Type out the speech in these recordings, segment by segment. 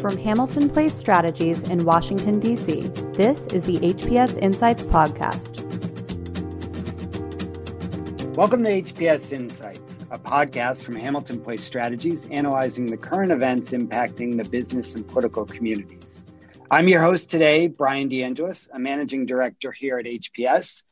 From Hamilton Place Strategies in Washington, D.C., this is the HPS Insights Podcast. Welcome to HPS Insights, a podcast from Hamilton Place Strategies analyzing the current events impacting the business and political communities. I'm your host today, Brian DeAngelis, a managing director here at HPS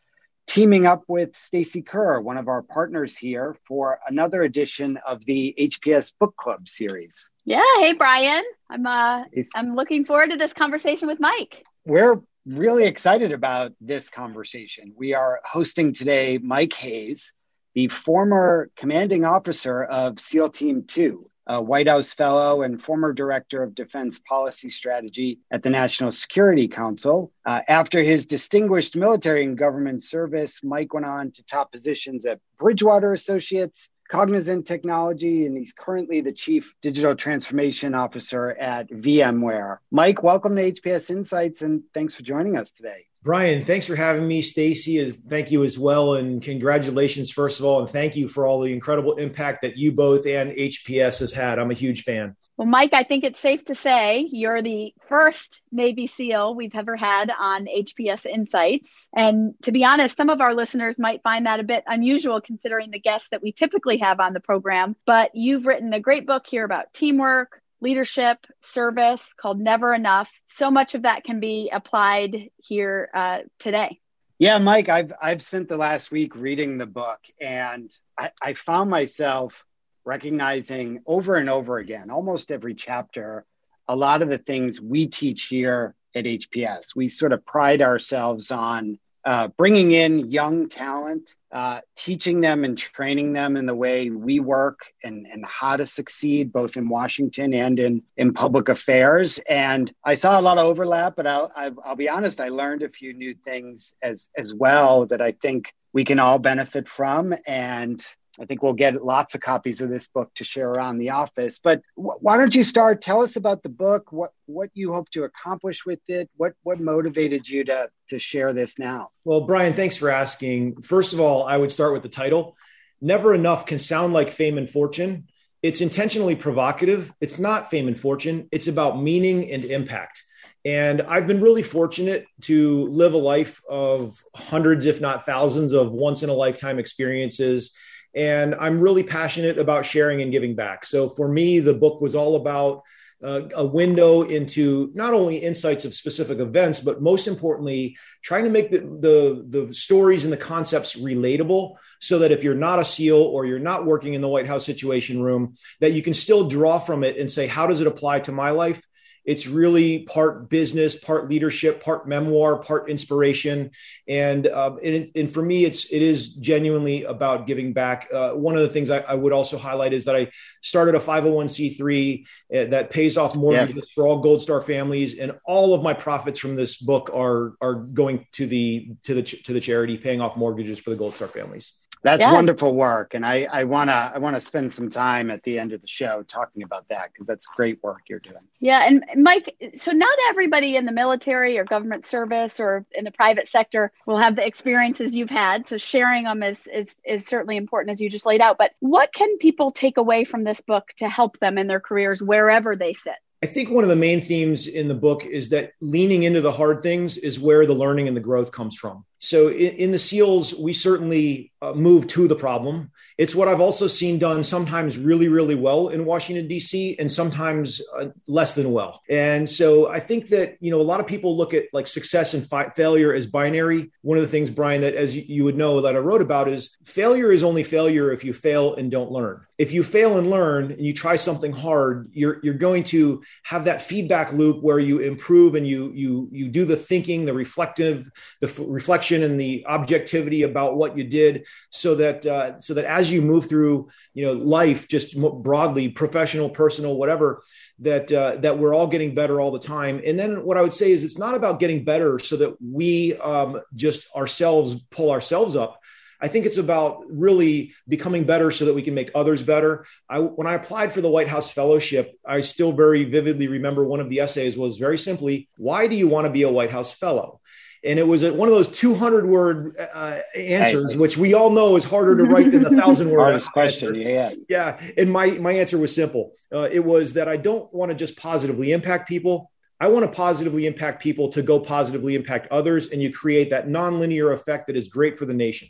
teaming up with Stacy Kerr, one of our partners here, for another edition of the HPS Book Club series. Yeah, hey Brian, I'm uh, I'm looking forward to this conversation with Mike. We're really excited about this conversation. We are hosting today Mike Hayes, the former commanding officer of SEAL Team Two a White House Fellow and former Director of Defense Policy Strategy at the National Security Council. Uh, after his distinguished military and government service, Mike went on to top positions at Bridgewater Associates, Cognizant Technology, and he's currently the Chief Digital Transformation Officer at VMware. Mike, welcome to HPS Insights and thanks for joining us today. Brian, thanks for having me. Stacy, thank you as well. And congratulations, first of all. And thank you for all the incredible impact that you both and HPS has had. I'm a huge fan. Well, Mike, I think it's safe to say you're the first Navy SEAL we've ever had on HPS Insights. And to be honest, some of our listeners might find that a bit unusual considering the guests that we typically have on the program. But you've written a great book here about teamwork, leadership, service called Never Enough. So much of that can be applied here uh, today. Yeah, Mike, I've I've spent the last week reading the book, and I, I found myself recognizing over and over again, almost every chapter, a lot of the things we teach here at HPS. We sort of pride ourselves on uh, bringing in young talent, uh, teaching them and training them in the way we work and, and how to succeed both in Washington and in, in public affairs. And I saw a lot of overlap, but I'll, I'll be honest, I learned a few new things as, as well that I think we can all benefit from. And I think we'll get lots of copies of this book to share around the office. But wh- why don't you start? Tell us about the book. What what you hope to accomplish with it? What what motivated you to to share this now? Well, Brian, thanks for asking. First of all, I would start with the title. Never enough can sound like fame and fortune. It's intentionally provocative. It's not fame and fortune. It's about meaning and impact. And I've been really fortunate to live a life of hundreds, if not thousands, of once in a lifetime experiences and I'm really passionate about sharing and giving back. So for me, the book was all about uh, a window into not only insights of specific events, but most importantly, trying to make the, the, the stories and the concepts relatable so that if you're not a SEAL or you're not working in the White House Situation Room, that you can still draw from it and say, how does it apply to my life? It's really part business, part leadership, part memoir, part inspiration, and um, and, and, for me, it's it is genuinely about giving back. Uh, one of the things I, I, would also highlight is that I started a 501c3 uh, that pays off mortgages yes. for all Gold Star families, and all of my profits from this book are are going to the to the to the charity, paying off mortgages for the Gold Star families. That's yeah. wonderful work, and I, I wanna I wanna spend some time at the end of the show talking about that because that's great work you're doing. Yeah, and Mike, so not everybody in the military or government service or in the private sector will have the experiences you've had. So sharing them is is is certainly important as you just laid out. But what can people take away from this book to help them in their careers wherever they sit? I think one of the main themes in the book is that leaning into the hard things is where the learning and the growth comes from. So in, in the SEALs, we certainly uh, move to the problem. It's what I've also seen done sometimes really, really well in Washington, D.C., and sometimes uh, less than well. And so I think that, you know, a lot of people look at like success and fi- failure as binary. One of the things, Brian, that as you, would know that I wrote about is failure is only failure if you fail and don't learn. If you fail and learn and you try something hard, you're, you're going to have that feedback loop where you improve and you, you, you do the thinking, the reflective, the f- reflection reflection and the objectivity about what you did so that uh, so that as you move through you know life just broadly professional personal whatever that uh, that we're all getting better all the time and then what i would say is it's not about getting better so that we um, just ourselves pull ourselves up I think it's about really becoming better so that we can make others better. I, when I applied for the White House Fellowship, I still very vividly remember one of the essays was very simply, Why do you want to be a White House Fellow? And it was a, one of those 200 word uh, answers, which we all know is harder to write than a thousand word hardest question. Yeah, yeah. And my my answer was simple. Uh, it was that I don't want to just positively impact people. I want to positively impact people to go positively impact others, and you create that nonlinear effect that is great for the nation.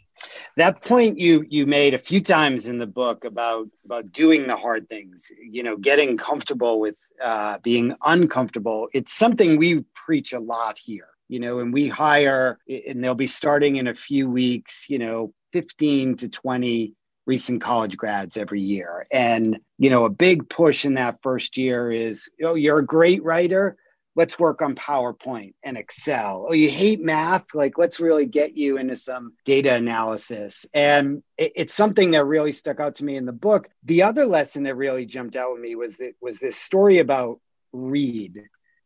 That point you you made a few times in the book about about doing the hard things, you know, getting comfortable with uh, being uncomfortable. It's something we preach a lot here, you know, and we hire, and they'll be starting in a few weeks, you know, fifteen to twenty recent college grads every year, and you know, a big push in that first year is, oh, you're a great writer let's work on PowerPoint and Excel. Oh, you hate math? Like, let's really get you into some data analysis. And it, it's something that really stuck out to me in the book. The other lesson that really jumped out with me was that was this story about Reed,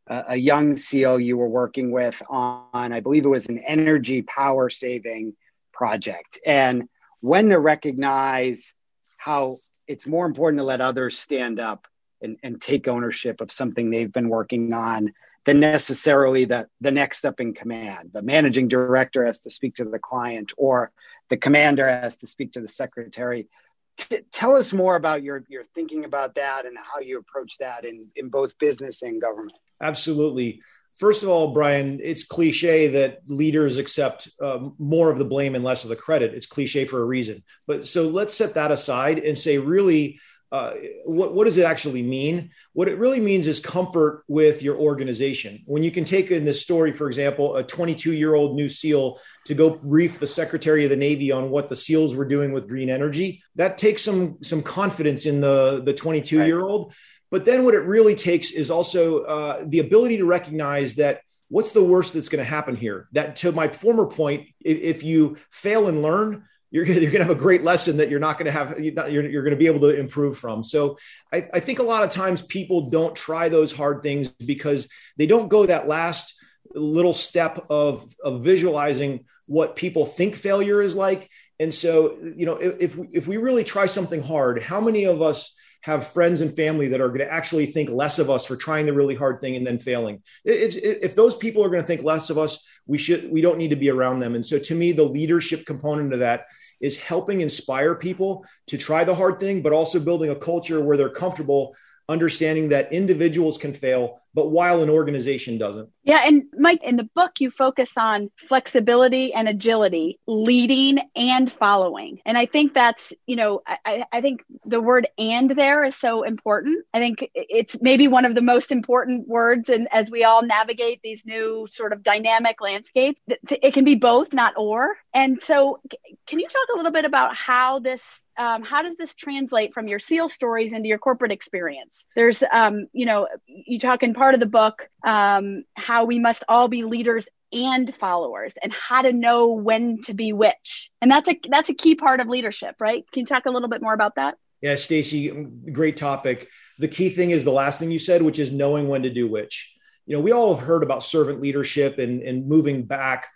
a young SEAL you were working with on, I believe it was an energy power saving project, and when to recognize how it's more important to let others stand up and, and take ownership of something they've been working on than necessarily the, the next up in command. The managing director has to speak to the client or the commander has to speak to the secretary. T- tell us more about your, your thinking about that and how you approach that in, in both business and government. Absolutely. First of all, Brian, it's cliche that leaders accept uh, more of the blame and less of the credit. It's cliche for a reason. But so let's set that aside and say, really, uh, what, what does it actually mean? What it really means is comfort with your organization. When you can take in this story, for example, a 22 year old new SEAL to go brief the Secretary of the Navy on what the SEALs were doing with green energy, that takes some some confidence in the the 22 year old. But then what it really takes is also uh, the ability to recognize that what's the worst that's going to happen here. That to my former point, if, if you fail and learn, you're, you're going to have a great lesson that you're not going to have you're, you're going to be able to improve from so I, I think a lot of times people don't try those hard things because they don't go that last little step of, of visualizing what people think failure is like and so you know if, if we really try something hard how many of us have friends and family that are going to actually think less of us for trying the really hard thing and then failing. It's, if those people are going to think less of us, we should we don't need to be around them. And so, to me, the leadership component of that is helping inspire people to try the hard thing, but also building a culture where they're comfortable understanding that individuals can fail, but while an organization doesn't. Yeah. And Mike, in the book, you focus on flexibility and agility, leading and following. And I think that's, you know, I, I think the word and there is so important. I think it's maybe one of the most important words. And as we all navigate these new sort of dynamic landscapes, it can be both, not or. And so, can you talk a little bit about how this um, how does this translate from your SEAL stories into your corporate experience? There's, um, you know, you talk in part of the book um, how we must all be leaders and followers, and how to know when to be which, and that's a that's a key part of leadership, right? Can you talk a little bit more about that? Yeah, Stacy, great topic. The key thing is the last thing you said, which is knowing when to do which. You know, we all have heard about servant leadership and, and moving back.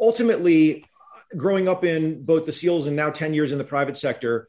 Ultimately, growing up in both the SEALs and now 10 years in the private sector,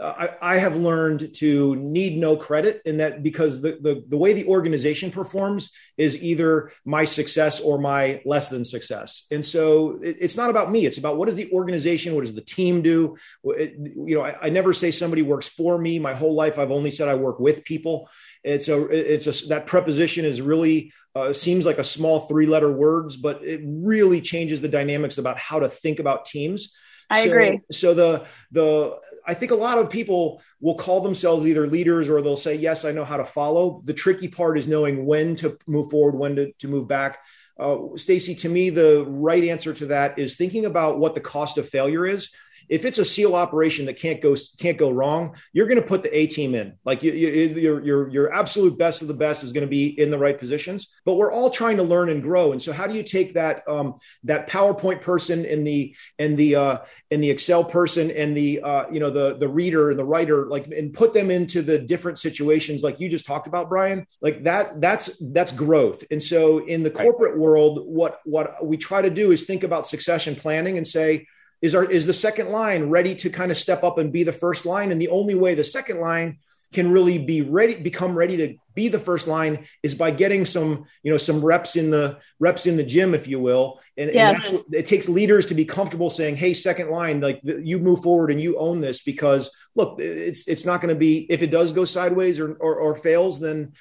I, I, have learned to need no credit in that because the, the, the way the organization performs is either my success or my less than success. And so it, it's not about me. It's about what does the organization, what does the team do? It, you know, I, I never say somebody works for me. My whole life, I've only said I work with people. It's a, it's a, that preposition is really uh, seems like a small three letter words, but it really changes the dynamics about how to think about teams. I so, agree. So the the I think a lot of people will call themselves either leaders or they'll say, "Yes, I know how to follow." The tricky part is knowing when to move forward, when to, to move back. Uh, Stacy, to me, the right answer to that is thinking about what the cost of failure is if it's a SEAL operation that can't go can't go wrong, you're going to put the A team in. Like you, you, your your your absolute best of the best is going to be in the right positions. But we're all trying to learn and grow. And so, how do you take that um, that PowerPoint person and the and the uh, and the Excel person and the uh, you know the the reader and the writer like and put them into the different situations like you just talked about, Brian? Like that that's that's growth. And so, in the corporate world, what what we try to do is think about succession planning and say is our is the second line ready to kind of step up and be the first line and the only way the second line can really be ready, become ready to be the first line is by getting some, you know, some reps in the reps in the gym, if you will. And, and what, it takes leaders to be comfortable saying, "Hey, second line, like you move forward and you own this." Because look, it's it's not going to be if it does go sideways or or, or fails, then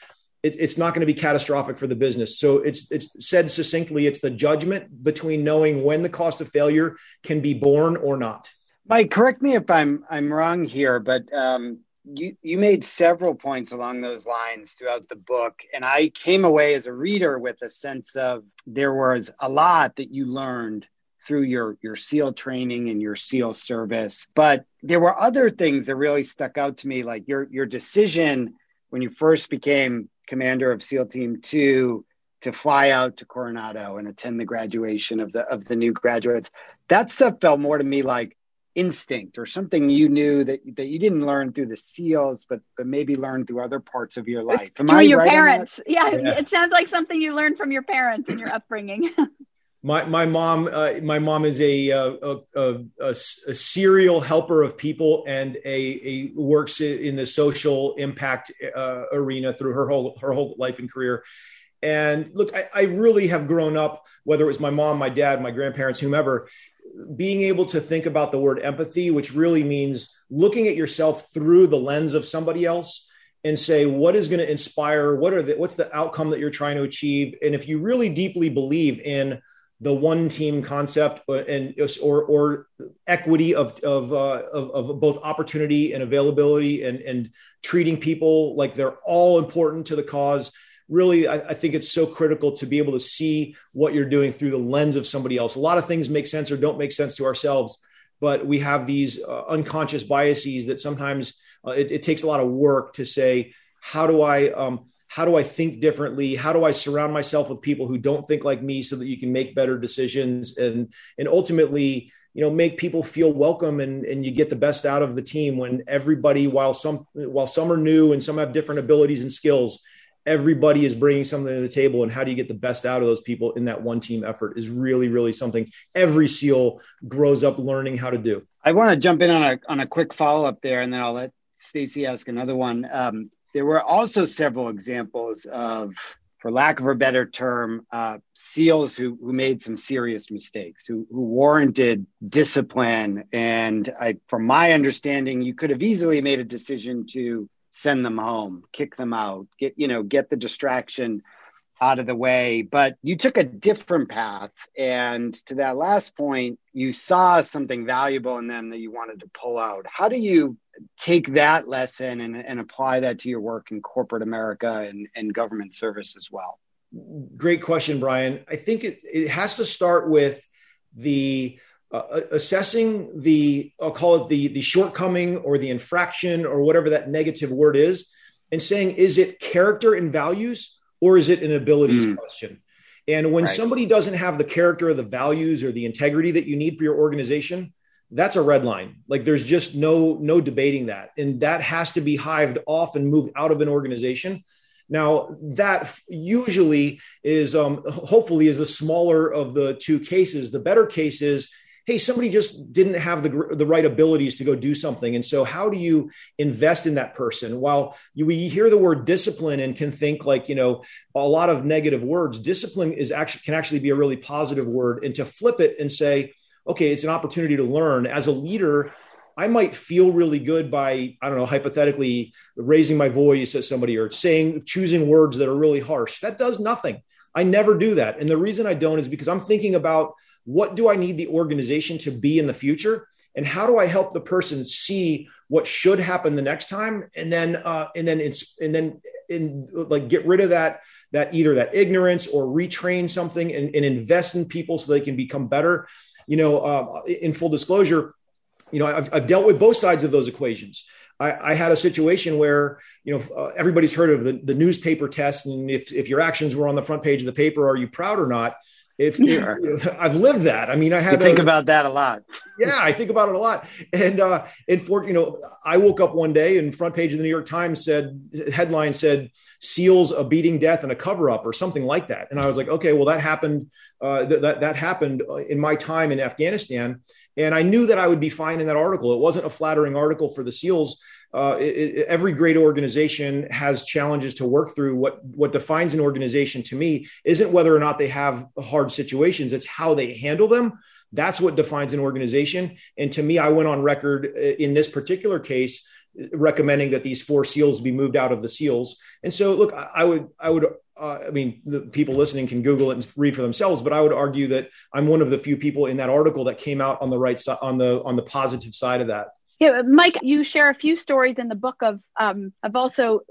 it, it's not going to be catastrophic for the business. So it's it's said succinctly, it's the judgment between knowing when the cost of failure can be borne or not. Mike, correct me if I'm I'm wrong here, but um, you you made several points along those lines throughout the book, and I came away as a reader with a sense of there was a lot that you learned through your your SEAL training and your SEAL service, but there were other things that really stuck out to me, like your your decision when you first became commander of SEAL Team Two to fly out to Coronado and attend the graduation of the of the new graduates. That stuff felt more to me like instinct or something you knew that that you didn't learn through the seals but but maybe learned through other parts of your life. Am through I your right parents. Yeah, yeah, it sounds like something you learned from your parents and your upbringing my my mom uh, my mom is a, uh, a, a, a, a serial helper of people and a, a works in the social impact uh, arena through her whole her whole life and career. And look I, I really have grown up whether it was my mom my dad my grandparents whomever being able to think about the word empathy, which really means looking at yourself through the lens of somebody else and say what is going to inspire what are the what's the outcome that you're trying to achieve? And if you really deeply believe in the one team concept and or or equity of of, uh, of, of both opportunity and availability and and treating people like they're all important to the cause. Really I, I, think it's so critical to be able to see what you're doing through the lens of somebody else. A lot of things make sense or don't make sense to ourselves but we have these uh, unconscious biases that sometimes uh, it, it, takes a lot of work to say how do i um, how do i think differently? How do i surround myself with people who don't think like me so that you can make better decisions and and ultimately you know make people feel welcome and and you get the best out of the team when everybody while some while some are new and some have different abilities and skills everybody is bringing something to the table. And how do you get the best out of those people in that one team effort is really really something every seal grows up learning how to do. I want to jump in on a on a quick follow-up there and then i'll let stacy ask another one. Um, there were also several examples of for lack of a better term uh, seals who, who made some serious mistakes who, who warranted discipline. And I, from my understanding you could have easily made a decision to send them home, kick them out, get, you know, get the distraction out of the way. But you took a different path. And to that last point, you saw something valuable in them that you wanted to pull out. How do you take that lesson and, and apply that to your work in corporate America and, and government service as well? Great question, Brian. I think it, it has to start with the uh, assessing the I'll call it the the shortcoming or the infraction or whatever that negative word is, and saying is it character and values or is it an abilities mm. question? And when right. somebody doesn't have the character or the values or the integrity that you need for your organization, that's a red line. Like there's just no no debating that, and that has to be hived off and moved out of an organization. Now that usually is um, hopefully is the smaller of the two cases. The better case is hey somebody just didn't have the, the right abilities to go do something and so how do you invest in that person while you, we hear the word discipline and can think like you know a lot of negative words discipline is actually can actually be a really positive word and to flip it and say okay it's an opportunity to learn as a leader I might feel really good by, I don't know, hypothetically raising my voice at somebody or saying, choosing words that are really harsh. That does nothing. I never do that. And the reason I don't is because I'm thinking about what do I need the organization to be in the future? And how do I help the person see what should happen the next time? And then, uh, and then it's, and then in like get rid of that, that either that ignorance or retrain something and, and invest in people so they can become better. You know, uh, in full disclosure, you know, I've, I've dealt with both sides of those equations. I, I, had a situation where you know uh, everybody's heard of the, the newspaper test, and if if your actions were on the front page of the paper, are you proud or not? If, yeah. if, I've lived that, I mean, I had to think about that a lot. yeah, I think about it a lot. And uh, and for you know, I woke up one day and front page of the New York Times said headline said SEALs a beating death and a cover up or something like that. And I was like, okay, well that happened. Uh, th- that that happened in my time in Afghanistan, and I knew that I would be fine in that article. It wasn't a flattering article for the SEALs. Uh, it, it, every great organization has challenges to work through. What what defines an organization to me isn't whether or not they have hard situations; it's how they handle them. That's what defines an organization. And to me, I went on record uh, in this particular case recommending that these four seals be moved out of the seals. And so, look, I would I would uh, I mean, the people listening can Google it and read for themselves. But I would argue that I'm one of the few people in that article that came out on the right side, on the on the positive side of that. Yeah, Mike, you share a few stories in the book of um, of also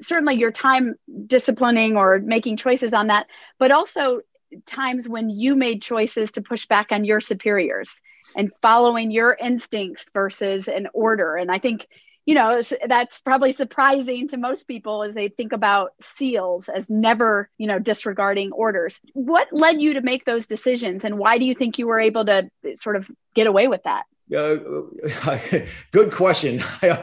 certainly your time disciplining or making choices on that, but also times when you made choices to push back on your superiors and following your instincts versus an order. And I think you know that's probably surprising to most people as they think about seals as never you know disregarding orders what led you to make those decisions and why do you think you were able to sort of get away with that uh, good question. you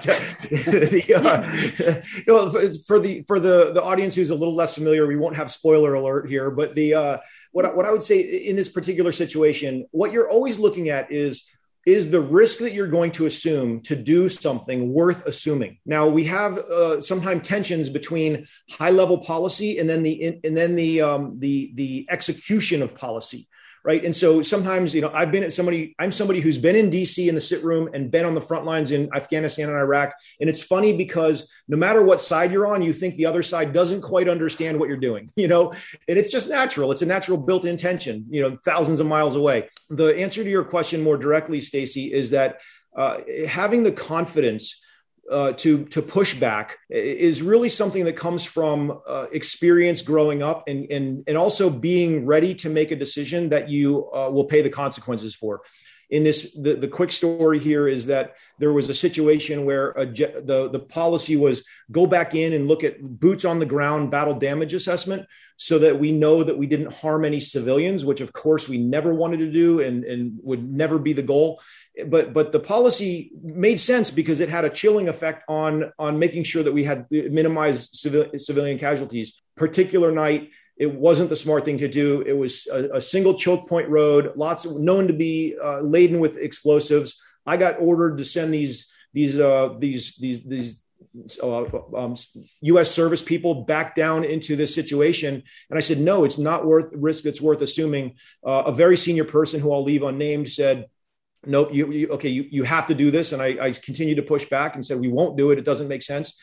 for the for the the audience who's a little less familiar, we won't have spoiler alert here. But the uh, what what I would say in this particular situation, what you're always looking at is is the risk that you're going to assume to do something worth assuming now we have uh, sometimes tensions between high level policy and then the and then the um, the the execution of policy right? And so sometimes, you know, I've been at somebody, I'm somebody who's been in DC in the sit room and been on the front lines in Afghanistan and Iraq. And it's funny because no matter what side you're on, you think the other side doesn't quite understand what you're doing, you know, and it's just natural. It's a natural built in tension, you know, thousands of miles away. The answer to your question more directly, Stacy, is that uh, having the confidence uh, to to push back is really something that comes from uh, experience growing up and and and also being ready to make a decision that you uh, will pay the consequences for. In this, the, the quick story here is that there was a situation where a, the the policy was go back in and look at boots on the ground battle damage assessment so that we know that we didn't harm any civilians, which of course we never wanted to do and, and would never be the goal but but the policy made sense because it had a chilling effect on on making sure that we had minimized civil, civilian casualties. Particular night, it wasn't the smart thing to do. It was a, a single choke point road, lots of, known to be uh, laden with explosives. I got ordered to send these these uh, these these these uh, um, U.S. service people back down into this situation. And I said, no, it's not worth risk. It's worth assuming. Uh, a very senior person who I'll leave unnamed said, nope, you, you okay, you, you have to do this. And I, I continued to push back and said, we won't do it. It doesn't make sense.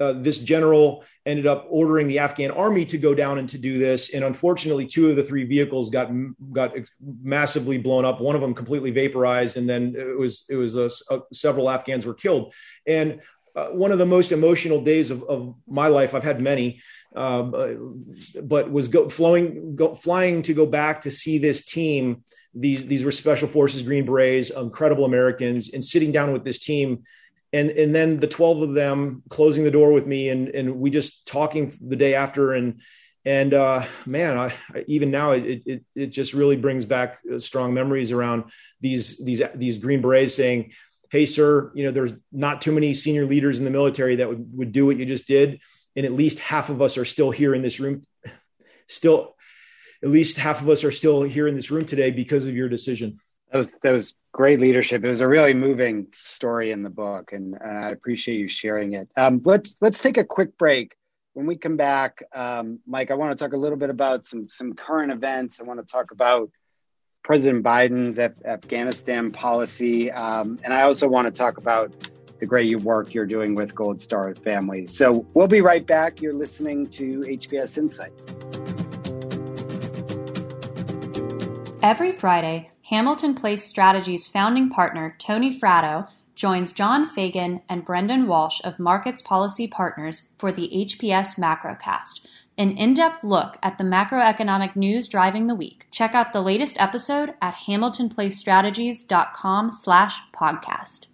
Uh, this general ended up ordering the Afghan army to go down and to do this. And unfortunately, two of the three vehicles got got massively blown up. One of them completely vaporized, and then it was it was a, a, several Afghans were killed. And uh, one of the most emotional days of, of my life. I've had many, um, uh, but was go, flowing go, flying to go back to see this team these these were special forces green berets incredible americans and sitting down with this team. And and then the 12 of them closing the door with me and and we just talking the day after. And and uh, man I, even now it, it it just really brings back strong memories around these these these green berets saying hey sir you know there's not too many senior leaders in the military that would, would do what you just did and at least half of us are still here in this room still at least half of us are still here in this room today because of your decision. That was that was great leadership. It was a really moving story in the book, and uh, I appreciate you sharing it. Um, let's let's take a quick break. When we come back, um, Mike, I want to talk a little bit about some some current events. I want to talk about President Biden's Af- Afghanistan policy, um, and I also want to talk about the great work you're doing with Gold Star families. So we'll be right back. You're listening to HPS Insights. Every Friday, Hamilton Place Strategies founding partner Tony Fratto joins John Fagan and Brendan Walsh of Markets Policy Partners for the HPS Macrocast, an in-depth look at the macroeconomic news driving the week. Check out the latest episode at hamiltonplacestrategies.com slash podcast.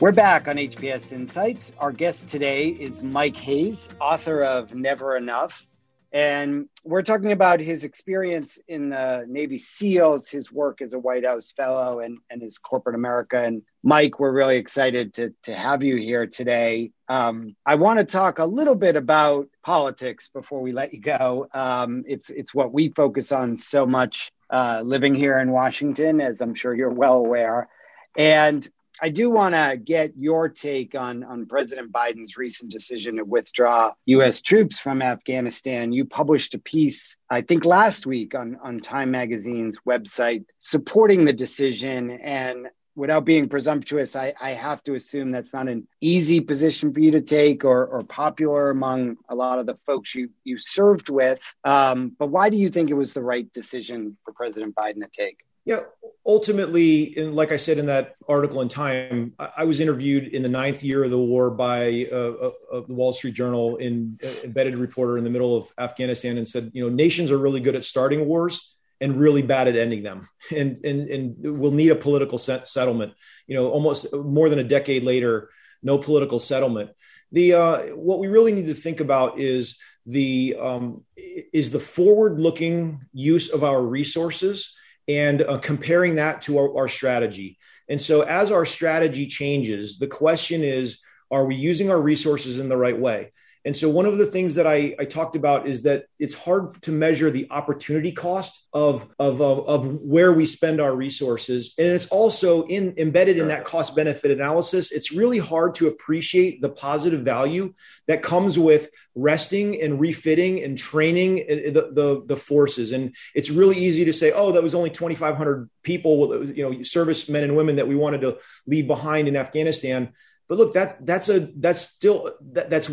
We're back on HPS Insights. Our guest today is Mike Hayes, author of Never Enough, and we're talking about his experience in the Navy SEALs, his work as a White House fellow, and, and his corporate America. And Mike, we're really excited to, to have you here today. Um, I want to talk a little bit about politics before we let you go. Um, it's, it's what we focus on so much uh, living here in Washington, as I'm sure you're well aware. And I do want to get your take on, on President Biden's recent decision to withdraw U.S. troops from Afghanistan. You published a piece, I think, last week on, on Time Magazine's website supporting the decision. And without being presumptuous, I, I have to assume that's not an easy position for you to take or, or popular among a lot of the folks you, you served with. Um, but why do you think it was the right decision for President Biden to take? Yeah, ultimately, and like I said in that article in Time, I was interviewed in the ninth year of the war by uh, uh, the Wall Street Journal, in uh, embedded reporter in the middle of Afghanistan, and said, you know, nations are really good at starting wars and really bad at ending them, and and and we'll need a political set- settlement. You know, almost more than a decade later, no political settlement. The uh, what we really need to think about is the um, is the forward-looking use of our resources and uh, comparing that to our, our strategy. And so, as our strategy changes, the question is are we using our resources in the right way? And so, one of the things that I, I talked about is that it's hard to measure the opportunity cost of, of, of, of where we spend our resources. And it's also in, embedded in that cost benefit analysis. It's really hard to appreciate the positive value that comes with resting and refitting and training uh, the, the, the forces. And it's really easy to say, oh, that was only 2,500 people, you know, servicemen and women that we wanted to leave behind in Afghanistan but look, that's that's a that's still that, that's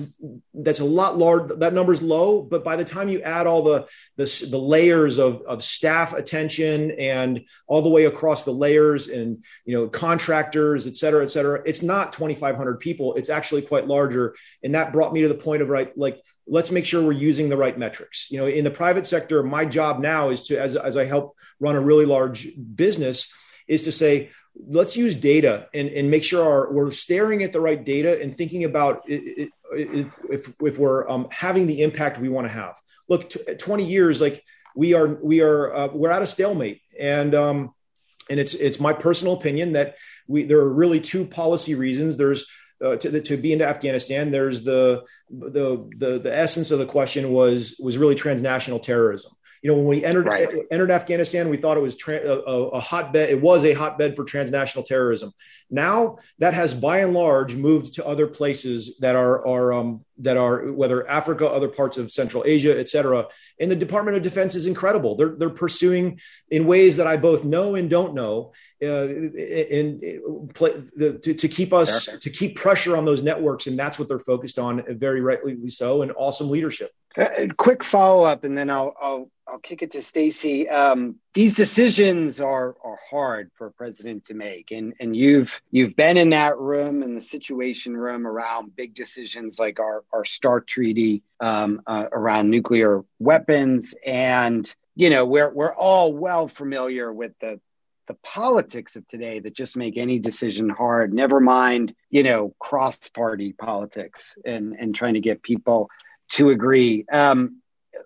that's a lot large. That number's low, but by the time you add all the the, the layers of, of staff attention and all the way across the layers and you know contractors, et cetera, et cetera, it's not 2,500 people. It's actually quite larger, and that brought me to the point of right, like let's make sure we're using the right metrics. You know, in the private sector, my job now is to as as I help run a really large business is to say let's use data and, and make sure our, we're staring at the right data and thinking about if, if, if we're um, having the impact we want to have. Look, t- 20 years, like we are, we are, uh, we're at a stalemate. And, um, and it's, it's my personal opinion that we, there are really two policy reasons. There's, uh, to, to be into Afghanistan, there's the, the, the, the essence of the question was, was really transnational terrorism. You know, when we entered right. entered Afghanistan, we thought it was tra- a, a, hotbed. It was a hotbed for transnational terrorism. Now that has, by and large, moved to other places that are are um, that are whether Africa, other parts of Central Asia, et cetera. And the Department of Defense is incredible. They're they're pursuing in ways that I both know and don't know, uh, play, the, to, to keep us to keep pressure on those networks, and that's what they're focused on, very rightly so, and awesome leadership. Uh, quick follow up, and then I'll I'll I'll kick it to Stacy. Um, these decisions are are hard for a president to make, and and you've you've been in that room in the situation room around big decisions like our our START treaty um, uh, around nuclear weapons, and you know we're we're all well familiar with the the politics of today that just make any decision hard. Never mind, you know, cross party politics and and trying to get people to agree. Um,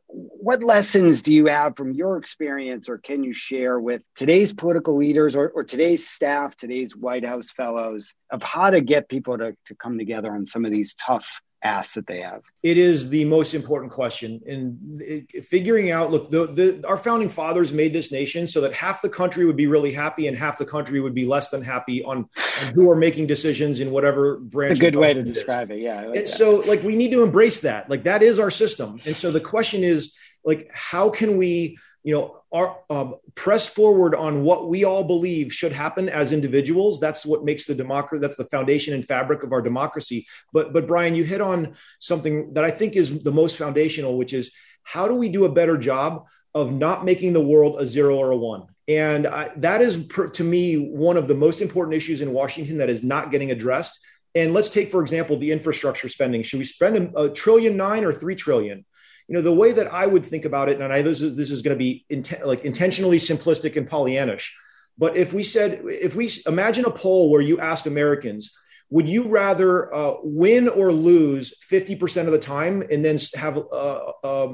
what lessons do you have from your experience or can you share with today's political leaders or, or, today's staff today's white house fellows of how to get people to, to come together on some of these tough asks that they have? It is the most important question. And figuring out, look, the, the, our founding fathers made this nation so that half the country would be really happy and half the country would be less than happy on, on who are making decisions in whatever branch. It's a good way to describe it. Yeah. Like and that. so, like, we need to embrace that. Like, that is our system. And so the question is, like, how can we, you know, our, um, press forward on what we all believe should happen as individuals. That's what makes the democracy. That's the foundation and fabric of our democracy. But but Brian, you hit on something that I think is the most foundational, which is how do we do a better job of not making the world a zero or a one? And I, that is, per, to me, one of the most important issues in Washington that is not getting addressed. And let's take, for example, the infrastructure spending. Should we spend a, a trillion nine or three trillion? You know the way that i would think about it and i this is this is going to be int- like intentionally simplistic and pollyannish but if we said if we imagine a poll where you asked americans would you rather uh, win or lose 50% of the time and then have uh, uh,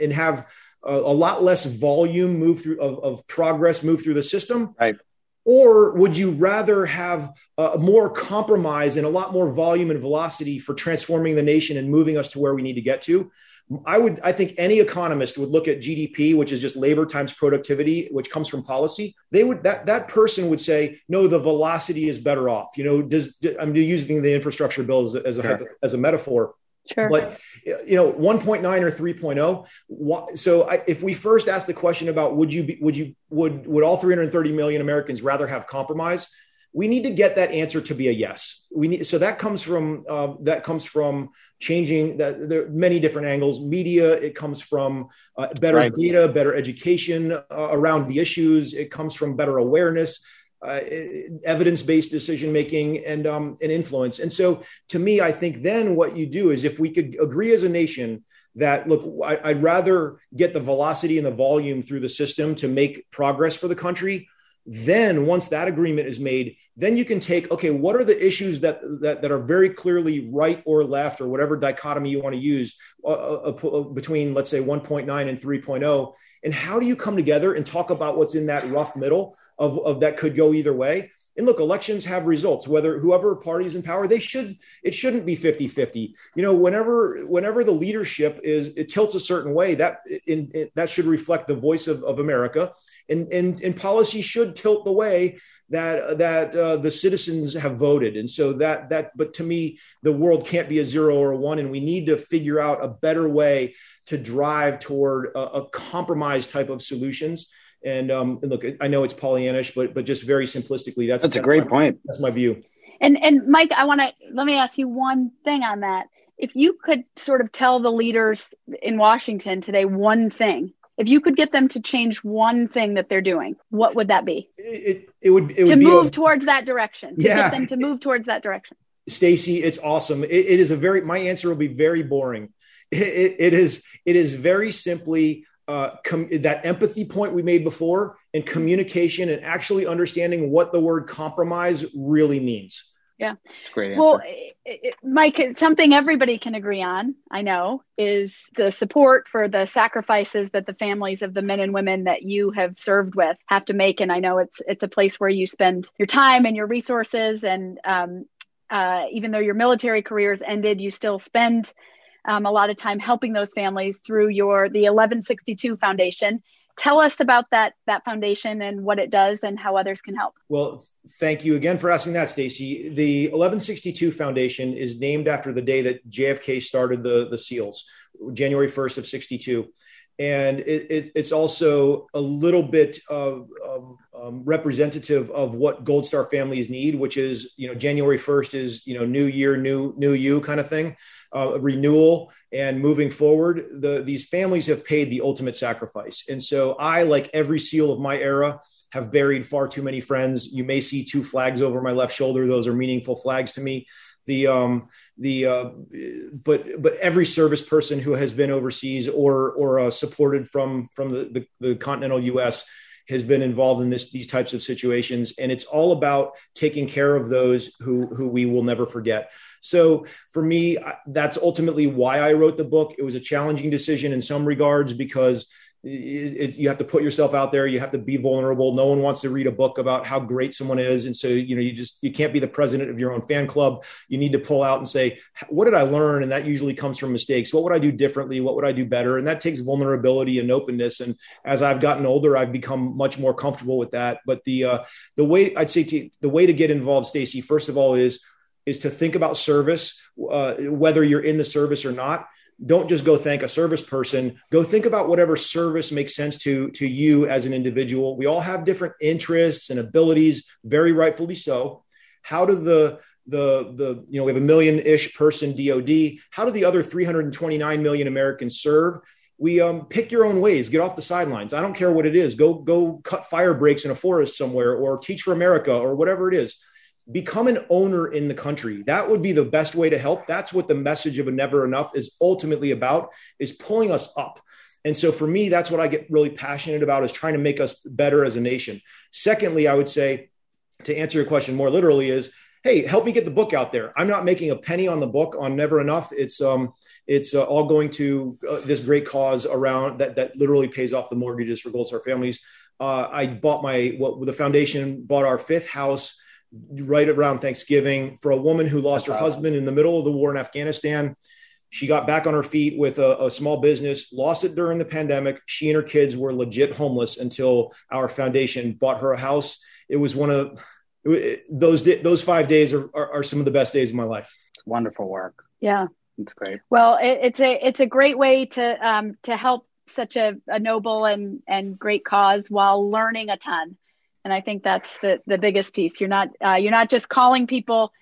and have a, a, lot less volume move through of, of, progress move through the system? Right. Or would you rather have a more compromise and a lot more volume and velocity for transforming the nation and moving us to where we need to get to I would, I think any economist would look at GDP, which is just labor times productivity, which comes from policy. They would that that person would say, no, the velocity is better off. You know, does I'm using the infrastructure bill as, as a sure. as a metaphor. Sure. But you know, 1.9 or 3.0. So I, if we first ask the question about would you be, would you would would all 330 million Americans rather have compromise? We need to get that answer to be a yes. We need so that comes from uh, that comes from changing that there are many different angles. Media, it comes from uh, better right. data, better education uh, around the issues. It comes from better awareness. Uh, evidence-based decision making and um, and influence. And so, to me, I think then what you do is if we could agree as a nation that look, I, would rather get the velocity and the volume through the system to make progress for the country then once that agreement is made then you can take okay what are the issues that that, that are very clearly right or left or whatever dichotomy you want to use uh, uh, uh between let's say 1.9 and 3.0 and how do you come together and talk about what's in that rough middle of, of that could go either way? And look elections have results. Whether whoever party is in power they should it shouldn't be 50 50 you know whenever whenever the leadership is it tilts a certain way that in, in that should reflect the voice of, of america and, and, and policy should tilt the way that that uh, the citizens have voted. And so that that but to me the world can't be a zero or a one. And we need to figure out a better way to drive toward a, a compromise type of solutions. And, um, and look i know it's pollyannish but but just very simplistically that's that's, that's a great my, point. that's my view. And and mike i want to let me ask you one thing on that. If you could sort of tell the leaders in washington today one thing if you could get them to change one thing that they're doing, what would that be? It, it would it to would move a, towards that direction. To yeah. get them to move towards that direction. Stacy, it's awesome. It, it is a very my answer will be very boring. It, it is it is very simply uh, com- that empathy point we made before and communication and actually understanding what the word compromise really means. Yeah. Great. Well, Mike, something everybody can agree on, I know, is the support for the sacrifices that the families of the men and women that you have served with have to make. And I know it's it's a place where you spend your time and your resources. And um, uh, even though your military careers ended, you still spend um, a lot of time helping those families through your the 1162 Foundation tell us about that that foundation and what it does and how others can help. Well thank you again for asking that stacy. The 1162 foundation is named after the day that jfk started the the seals january 1st of 62 and it, it, it's also a little bit of, um, um, representative of what gold star families need which is you know january 1st is you know new year new new you kind of thing uh, renewal and moving forward, the, these families have paid the ultimate sacrifice. And so I, like every SEAL of my era, have buried far too many friends. You may see two flags over my left shoulder; those are meaningful flags to me. The um, the uh, but but every service person who has been overseas or or uh, supported from from the, the, the continental U.S. has been involved in this these types of situations, and it's all about taking care of those who who we will never forget. So for me, that's ultimately why I wrote the book. It was a challenging decision in some regards because it, it, you have to put yourself out there. You have to be vulnerable. No one wants to read a book about how great someone is, and so you know you just you can't be the president of your own fan club. You need to pull out and say, what did I learn? And that usually comes from mistakes. What would I do differently? What would I do better? And that takes vulnerability and openness. And as I've gotten older, I've become much more comfortable with that. But the uh, the way I'd say to, the way to get involved, Stacy, first of all, is is to think about service, uh, whether you're in the service or not. Don't just go thank a service person. Go think about whatever service makes sense to to you as an individual. We all have different interests and abilities, very rightfully so. How do the the the you know we have a million ish person DoD. How do the other 329 million Americans serve? we um, pick your own ways get off the sidelines i don't care what it is go go cut fire breaks in a forest somewhere or teach for america or whatever it is become an owner in the country. That would be the best way to help. That's what the message of a never enough is ultimately about is pulling us up. And so for me that's what i get really passionate about is trying to make us better as a nation. Secondly i would say to answer your question more literally is hey help me get the book out there. I'm not making a penny on the book on never enough. It's um it's uh, all going to uh, this great cause around that that literally pays off the mortgages for gold star families. Uh, i bought my what the foundation bought our fifth house right around Thanksgiving for a woman who lost That's her awesome. husband in the middle of the war in Afghanistan. She got back on her feet with a, a, small business, lost it during the pandemic. She and her kids were legit homeless until our foundation bought her a house. It was one of it, those those five days are, are, are some of the best days of my life. Wonderful work. Yeah, it's great. Well, it, it's a it's a great way to um, to help such a, a noble and and great cause while learning a ton. And I think that's the the biggest piece. You're not uh, you're not just calling people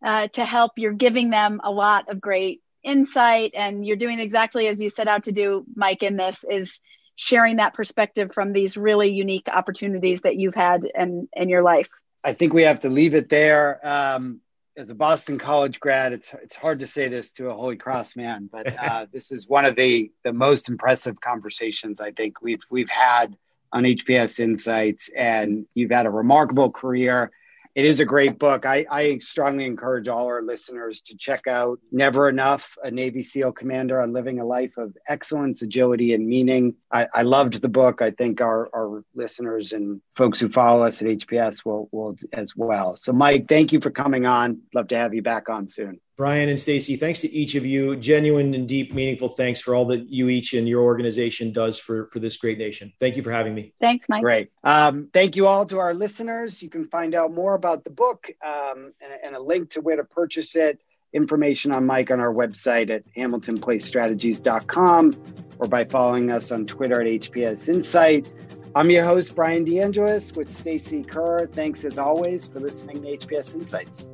uh, to help. You're giving them a lot of great insight, and you're doing exactly as you set out to do, Mike. In this is sharing that perspective from these really unique opportunities that you've had in in your life. I think we have to leave it there. Um, as a Boston College grad, it's it's hard to say this to a Holy Cross man, but uh, this is one of the the most impressive conversations I think we've we've had on HPS Insights, and you've had a remarkable career it is a great book. I, I, strongly encourage all our listeners to check out Never Enough, a Navy SEAL commander on living a life of excellence, agility, and meaning. I, I loved the book. I think our, our listeners and folks who follow us at HPS will, will as well. So, Mike, thank you for coming on. Love to have you back on soon. Brian and Stacy, thanks to each of you. Genuine and deep, meaningful thanks for all that you each and your organization does for, for this great nation. Thank you for having me. Thanks, Mike. Great. Um, thank you all to our listeners. You can find out more about the book um, and, and, a link to where to purchase it, information on Mike on our website at hamiltonplacestrategies.com or by following us on Twitter at HPS Insight. I'm your host, Brian DeAngelis with Stacy Kerr. Thanks as always for listening to HPS Insights.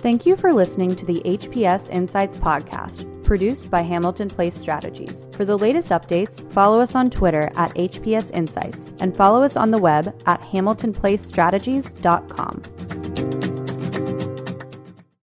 Thank you for listening to the HPS Insights podcast, produced by Hamilton Place Strategies. For the latest updates, follow us on Twitter at HPS Insights and follow us on the web at hamiltonplacestrategies.com.